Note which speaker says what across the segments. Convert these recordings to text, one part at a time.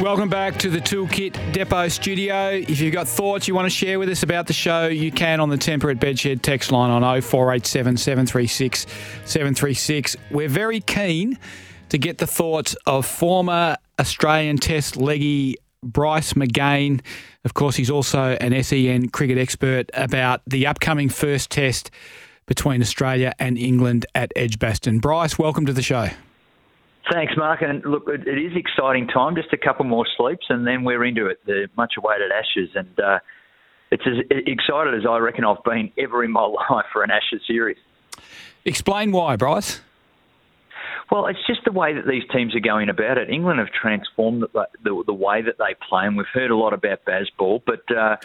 Speaker 1: Welcome back to the Toolkit Depot studio. If you've got thoughts you want to share with us about the show, you can on the Temperate Bedshed text line on 0487 736 736. We're very keen to get the thoughts of former Australian Test leggy Bryce McGain. Of course, he's also an SEN cricket expert about the upcoming first test between Australia and England at Edgbaston. Bryce, welcome to the show.
Speaker 2: Thanks, Mark. And look, it is exciting time. Just a couple more sleeps, and then we're into it. The much-awaited Ashes, and uh, it's as excited as I reckon I've been ever in my life for an Ashes series.
Speaker 1: Explain why, Bryce.
Speaker 2: Well, it's just the way that these teams are going about it. England have transformed the, the, the way that they play, and we've heard a lot about Bazball, but uh,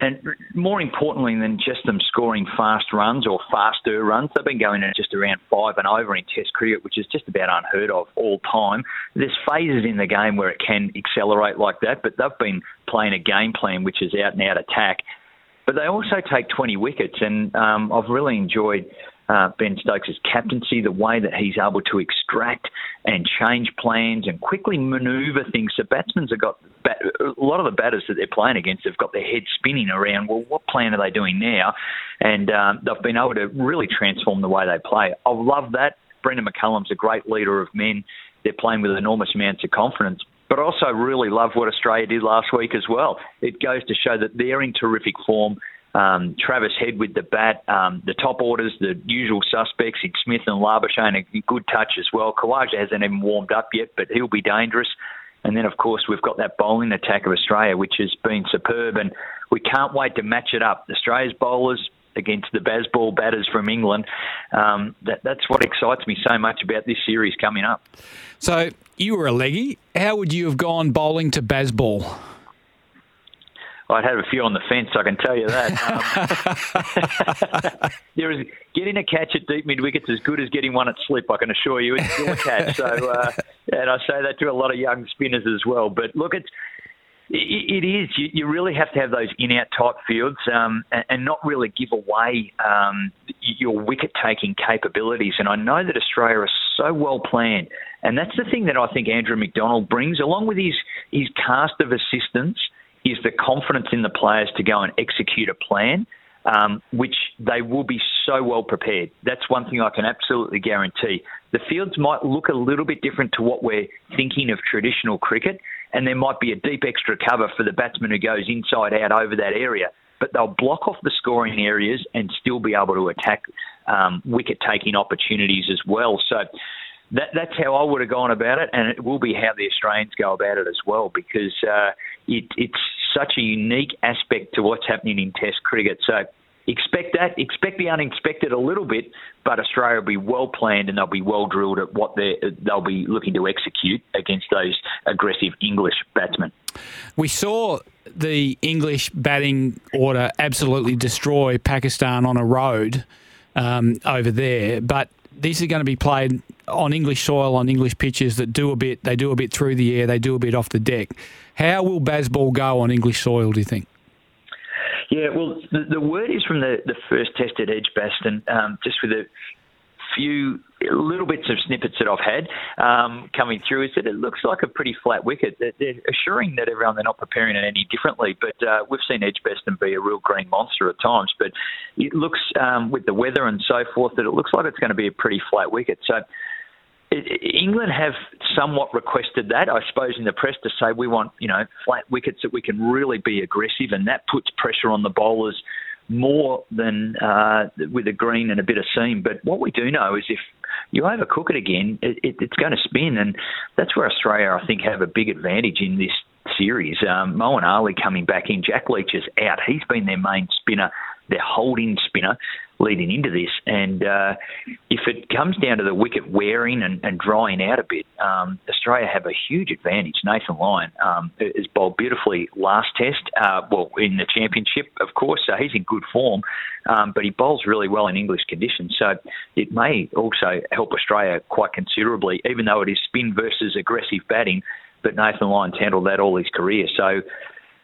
Speaker 2: and more importantly than just them scoring fast runs or faster runs, they've been going at just around five and over in Test cricket, which is just about unheard of all time. There's phases in the game where it can accelerate like that, but they've been playing a game plan which is out and out attack. But they also take 20 wickets, and um, I've really enjoyed uh, Ben Stokes' captaincy, the way that he's able to extract and change plans and quickly manoeuvre things. So batsmen have got a lot of the batters that they're playing against have got their heads spinning around. Well, what plan are they doing now? And um, they've been able to really transform the way they play. I love that. Brendan McCullum's a great leader of men. They're playing with enormous amounts of confidence. But I also really love what Australia did last week as well. It goes to show that they're in terrific form. Um, Travis Head with the bat, um, the top orders, the usual suspects in Smith and Labuschagne, a good touch as well. Khawaja hasn't even warmed up yet, but he'll be dangerous. And then, of course, we've got that bowling attack of Australia, which has been superb, and we can't wait to match it up. Australia's bowlers against the Bazball batters from England. Um, that, that's what excites me so much about this series coming up.
Speaker 1: So, you were a leggy. How would you have gone bowling to Bazball?
Speaker 2: I'd have a few on the fence, I can tell you that. Um, there is getting a catch at deep mid wickets as good as getting one at slip. I can assure you, it's still a catch. So, uh, and I say that to a lot of young spinners as well. But look, it's it is. You, really have to have those in-out type fields um, and, and, not really give away um, your wicket-taking capabilities. And I know that Australia is so well planned, and that's the thing that I think Andrew McDonald brings, along with his his cast of assistants is the confidence in the players to go and execute a plan, um, which they will be so well prepared. That's one thing I can absolutely guarantee. The fields might look a little bit different to what we're thinking of traditional cricket, and there might be a deep extra cover for the batsman who goes inside out over that area. But they'll block off the scoring areas and still be able to attack um, wicket taking opportunities as well. So that, that's how I would have gone about it, and it will be how the Australians go about it as well, because uh, it, it's such a unique aspect to what's happening in Test cricket. So expect that, expect the unexpected a little bit, but Australia will be well planned and they'll be well drilled at what they they'll be looking to execute against those aggressive English batsmen.
Speaker 1: We saw the English batting order absolutely destroy Pakistan on a road um, over there, but these are going to be played on English soil, on English pitches that do a bit. They do a bit through the air. They do a bit off the deck. How will Bazball go on English soil? Do you think?
Speaker 2: Yeah, well, the, the word is from the, the first test at Edgbaston, um, just with a few little bits of snippets that I've had um, coming through is that it looks like a pretty flat wicket. They're assuring that everyone they're not preparing it any differently, but uh, we've seen Edgbaston be a real green monster at times. But it looks um, with the weather and so forth that it looks like it's going to be a pretty flat wicket. So. England have somewhat requested that, I suppose, in the press to say we want, you know, flat wickets that we can really be aggressive, and that puts pressure on the bowlers more than uh, with a green and a bit of seam. But what we do know is if you overcook it again, it, it, it's going to spin, and that's where Australia, I think, have a big advantage in this series. Um, Moeen Ali coming back in, Jack Leach is out. He's been their main spinner their holding spinner leading into this. And uh, if it comes down to the wicket wearing and, and drying out a bit, um, Australia have a huge advantage. Nathan Lyon um, has bowled beautifully last test, uh, well, in the championship, of course, so he's in good form, um, but he bowls really well in English conditions. So it may also help Australia quite considerably, even though it is spin versus aggressive batting. But Nathan Lyon's handled that all his career. So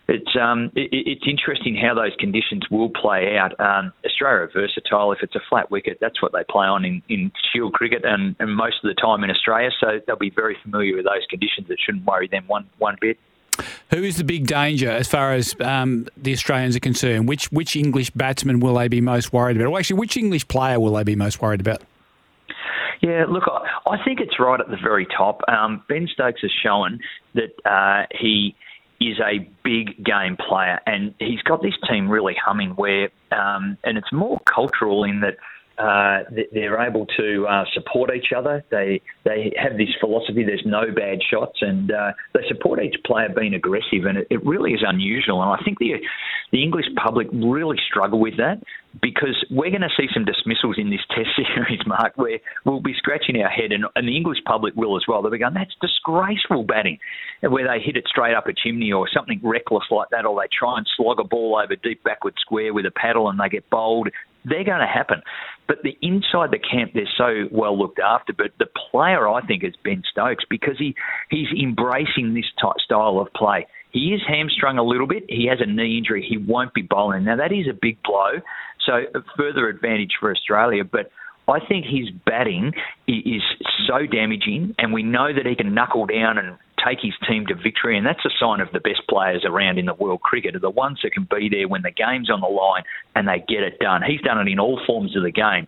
Speaker 2: it's um, it, it's interesting how those conditions will play out. Um, Australia are versatile. If it's a flat wicket, that's what they play on in, in Shield cricket and, and most of the time in Australia. So they'll be very familiar with those conditions. It shouldn't worry them one one bit.
Speaker 1: Who is the big danger as far as um, the Australians are concerned? Which which English batsman will they be most worried about? Or actually, which English player will they be most worried about?
Speaker 2: Yeah, look, I, I think it's right at the very top. Um, ben Stokes has shown that uh, he is a big game player, and he's got this team really humming. Where um, and it's more cultural in that uh, they're able to uh, support each other. They they have this philosophy. There's no bad shots, and uh, they support each player being aggressive. And it, it, really is unusual. And I think the the English public really struggle with that because we're going to see some dismissals in this Test series, Mark, where we'll be scratching our head, and, and the English public will as well. They'll be going, "That's disgraceful batting," where they hit it straight up a chimney or something reckless like that, or they try and slog a ball over deep backward square with a paddle and they get bowled they're going to happen. But the inside the camp, they're so well looked after. But the player, I think, is Ben Stokes because he he's embracing this type style of play. He is hamstrung a little bit. He has a knee injury. He won't be bowling. Now that is a big blow. So a further advantage for Australia, but. I think his batting is so damaging, and we know that he can knuckle down and take his team to victory, and that's a sign of the best players around in the world cricket are the ones that can be there when the game's on the line and they get it done. He's done it in all forms of the game.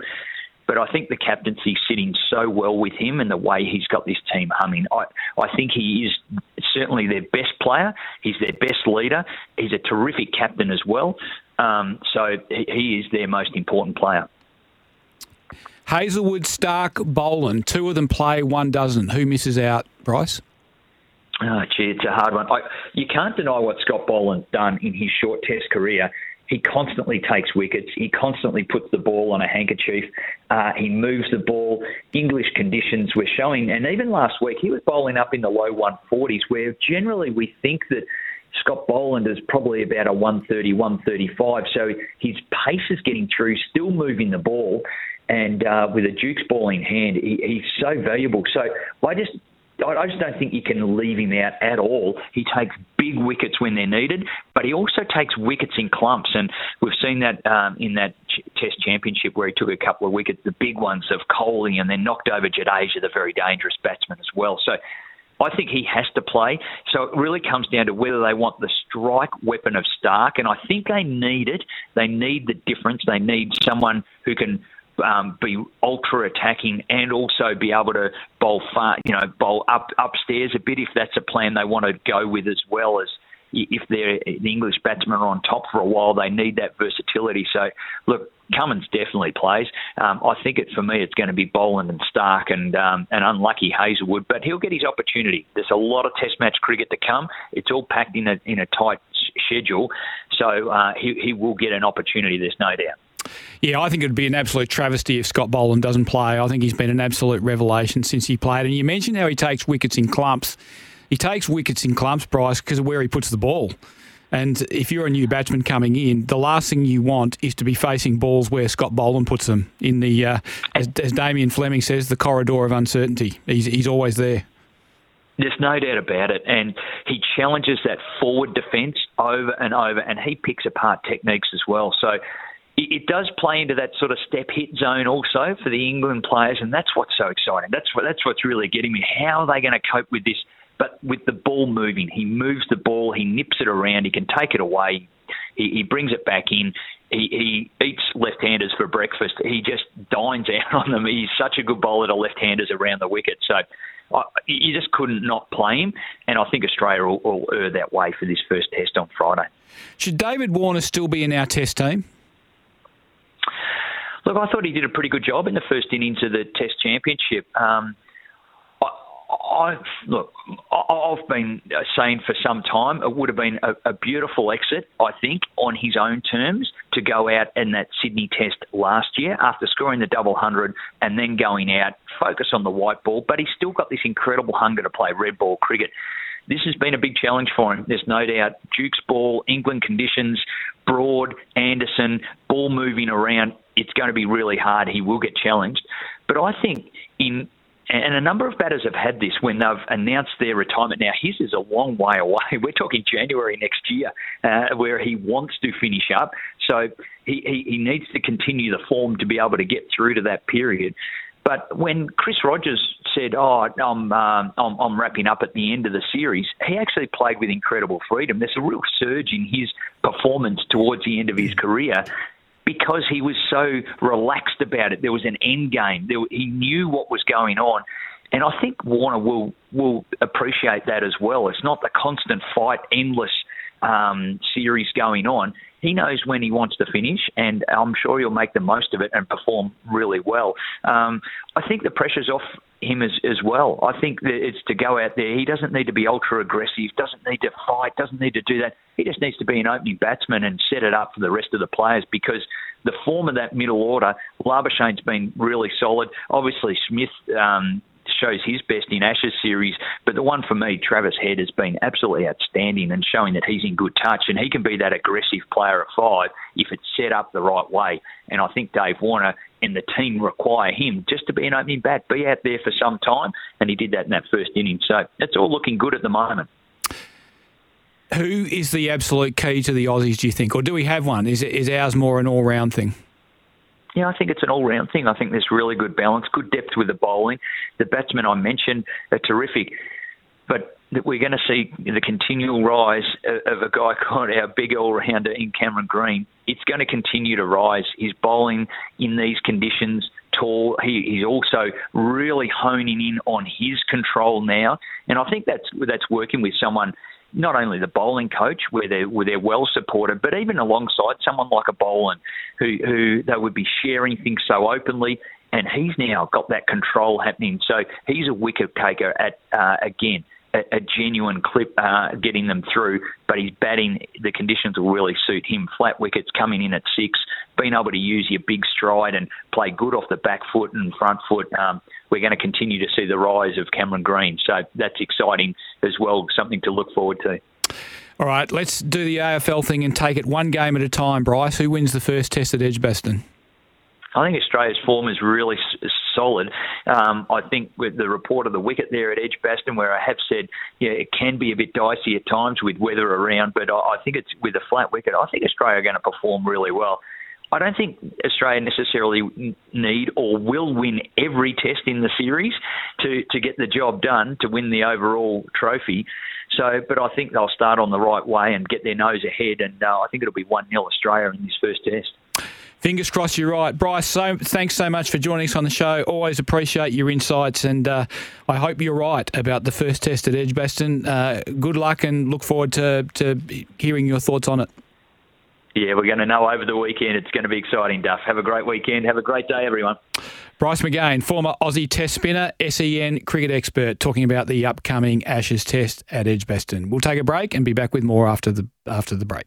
Speaker 2: But I think the captaincy's sitting so well with him and the way he's got this team humming. I, I think he is certainly their best player. He's their best leader. He's a terrific captain as well. Um, so he is their most important player.
Speaker 1: Hazlewood, Stark, Boland. Two of them play, one doesn't. Who misses out, Bryce?
Speaker 2: Oh, gee, it's a hard one. I, you can't deny what Scott Boland's done in his short Test career. He constantly takes wickets. He constantly puts the ball on a handkerchief. Uh, he moves the ball. English conditions were showing, and even last week he was bowling up in the low 140s, where generally we think that Scott Boland is probably about a 130, 135. So his pace is getting through, still moving the ball, and uh, with a Duke's ball in hand, he, he's so valuable. So I just I just don't think you can leave him out at all. He takes big wickets when they're needed, but he also takes wickets in clumps, and we've seen that um, in that Test Championship where he took a couple of wickets, the big ones of Kohli, and then knocked over Jadeja, the very dangerous batsman as well. So. I think he has to play. So it really comes down to whether they want the strike weapon of Stark, and I think they need it. They need the difference. They need someone who can um, be ultra attacking and also be able to bowl far, you know, bowl up upstairs a bit if that's a plan they want to go with as well as if they're the English batsmen are on top for a while, they need that versatility. So, look, Cummins definitely plays. Um, I think it for me, it's going to be Boland and Stark and um, and unlucky Hazlewood, but he'll get his opportunity. There's a lot of Test match cricket to come. It's all packed in a in a tight schedule, so uh, he he will get an opportunity. There's no doubt.
Speaker 1: Yeah, I think it would be an absolute travesty if Scott Boland doesn't play. I think he's been an absolute revelation since he played. And you mentioned how he takes wickets in clumps. He takes wickets in clumps, Bryce, because of where he puts the ball. And if you're a new batsman coming in, the last thing you want is to be facing balls where Scott Boland puts them in the, uh, as, as Damien Fleming says, the corridor of uncertainty. He's, he's always there.
Speaker 2: There's no doubt about it. And he challenges that forward defence over and over, and he picks apart techniques as well. So it does play into that sort of step hit zone also for the England players, and that's what's so exciting. That's what that's what's really getting me. How are they going to cope with this? But with the ball moving, he moves the ball, he nips it around, he can take it away, he, he brings it back in. He, he eats left-handers for breakfast. He just dines out on them. He's such a good bowler to left-handers around the wicket. So I, you just couldn't not play him, and I think Australia will, will err that way for this first test on Friday.
Speaker 1: Should David Warner still be in our test team?
Speaker 2: Look, I thought he did a pretty good job in the first innings of the Test Championship. Um, I, I look. I've been saying for some time it would have been a, a, beautiful exit. I think on his own terms to go out in that Sydney Test last year after scoring the double hundred and then going out, focus on the white ball. But he's still got this incredible hunger to play red ball cricket. This has been a big challenge for him. There's no doubt. Duke's ball, England conditions, Broad, Anderson, ball moving around. It's going to be really hard. He will get challenged. But I think in and a number of batters have had this when they've announced their retirement. Now, his is a long way away. We're talking January next year, uh, where he wants to finish up. So he, he, he needs to continue the form to be able to get through to that period. But when Chris Rogers said, "Oh, I'm, um, I'm I'm wrapping up at the end of the series," he actually played with incredible freedom. There's a real surge in his performance towards the end of his career, because he was so relaxed about it. There was an end game. There, he knew what was going on. And I think Warner will will appreciate that as well. It's not the constant fight, endless um, series going on. He knows when he wants to finish, and I'm sure he'll make the most of it and perform really well. Um, I think the pressure's off him as, as well. I think that it's to go out there. He doesn't need to be ultra aggressive, doesn't need to doesn't need to do that. He just needs to be an opening batsman and set it up for the rest of the players because the form of that middle order, Labuschagne's been really solid. Obviously, Smith um, shows his best in Ashes series. But the one for me, Travis Head, has been absolutely outstanding and showing that he's in good touch and he can be that aggressive player at five if it's set up the right way. And I think Dave Warner and the team require him just to be an opening bat, be out there for some time, and he did that in that first inning. So it's all looking good at the moment.
Speaker 1: Who is the absolute key to the Aussies, do you think? Or do we have one? Is, is ours more an all round thing?
Speaker 2: Yeah, I think it's an all-round thing. I think there's really good balance, good depth with the bowling. The batsmen I mentioned are terrific, but we're going to see the continual rise of a guy called our big all-rounder in Cameron Green. It's going to continue to rise. His bowling in these conditions, tall. He, he's also really honing in on his control now, and I think that's that's working with someone not only the bowling coach, where they're where they're well supported, but even alongside someone like a Boland, who who they would be sharing things so openly, and he's now got that control happening. So he's a wicket taker at uh, again a, a genuine clip uh, getting them through, but his batting, the conditions will really suit him. Flat wickets coming in at six, being able to use your big stride and play good off the back foot and front foot. Um, we're going to continue to see the rise of Cameron Green, so that's exciting as well. Something to look forward to.
Speaker 1: All right, let's do the AFL thing and take it one game at a time. Bryce, who wins the first test at Edgbaston?
Speaker 2: I think Australia's form is really solid. Um, I think with the report of the wicket there at Edgbaston, where I have said, yeah, it can be a bit dicey at times with weather around, but I, I think it's with a flat wicket. I think Australia are going to perform really well. I don't think Australia necessarily need or will win every test in the series to, to get the job done to win the overall trophy. So, but I think they'll start on the right way and get their nose ahead, and uh, I think it'll be one 0 Australia in this first test.
Speaker 1: Fingers crossed you're right. Bryce, so, thanks so much for joining us on the show. Always appreciate your insights, and uh, I hope you're right about the first test at Edgbaston. Uh, good luck and look forward to, to hearing your thoughts on it.
Speaker 2: Yeah, we're going to know over the weekend. It's going to be exciting, Duff. Have a great weekend. Have a great day, everyone.
Speaker 1: Bryce McGain, former Aussie Test spinner, SEN cricket expert, talking about the upcoming Ashes Test at Edgbaston. We'll take a break and be back with more after the after the break.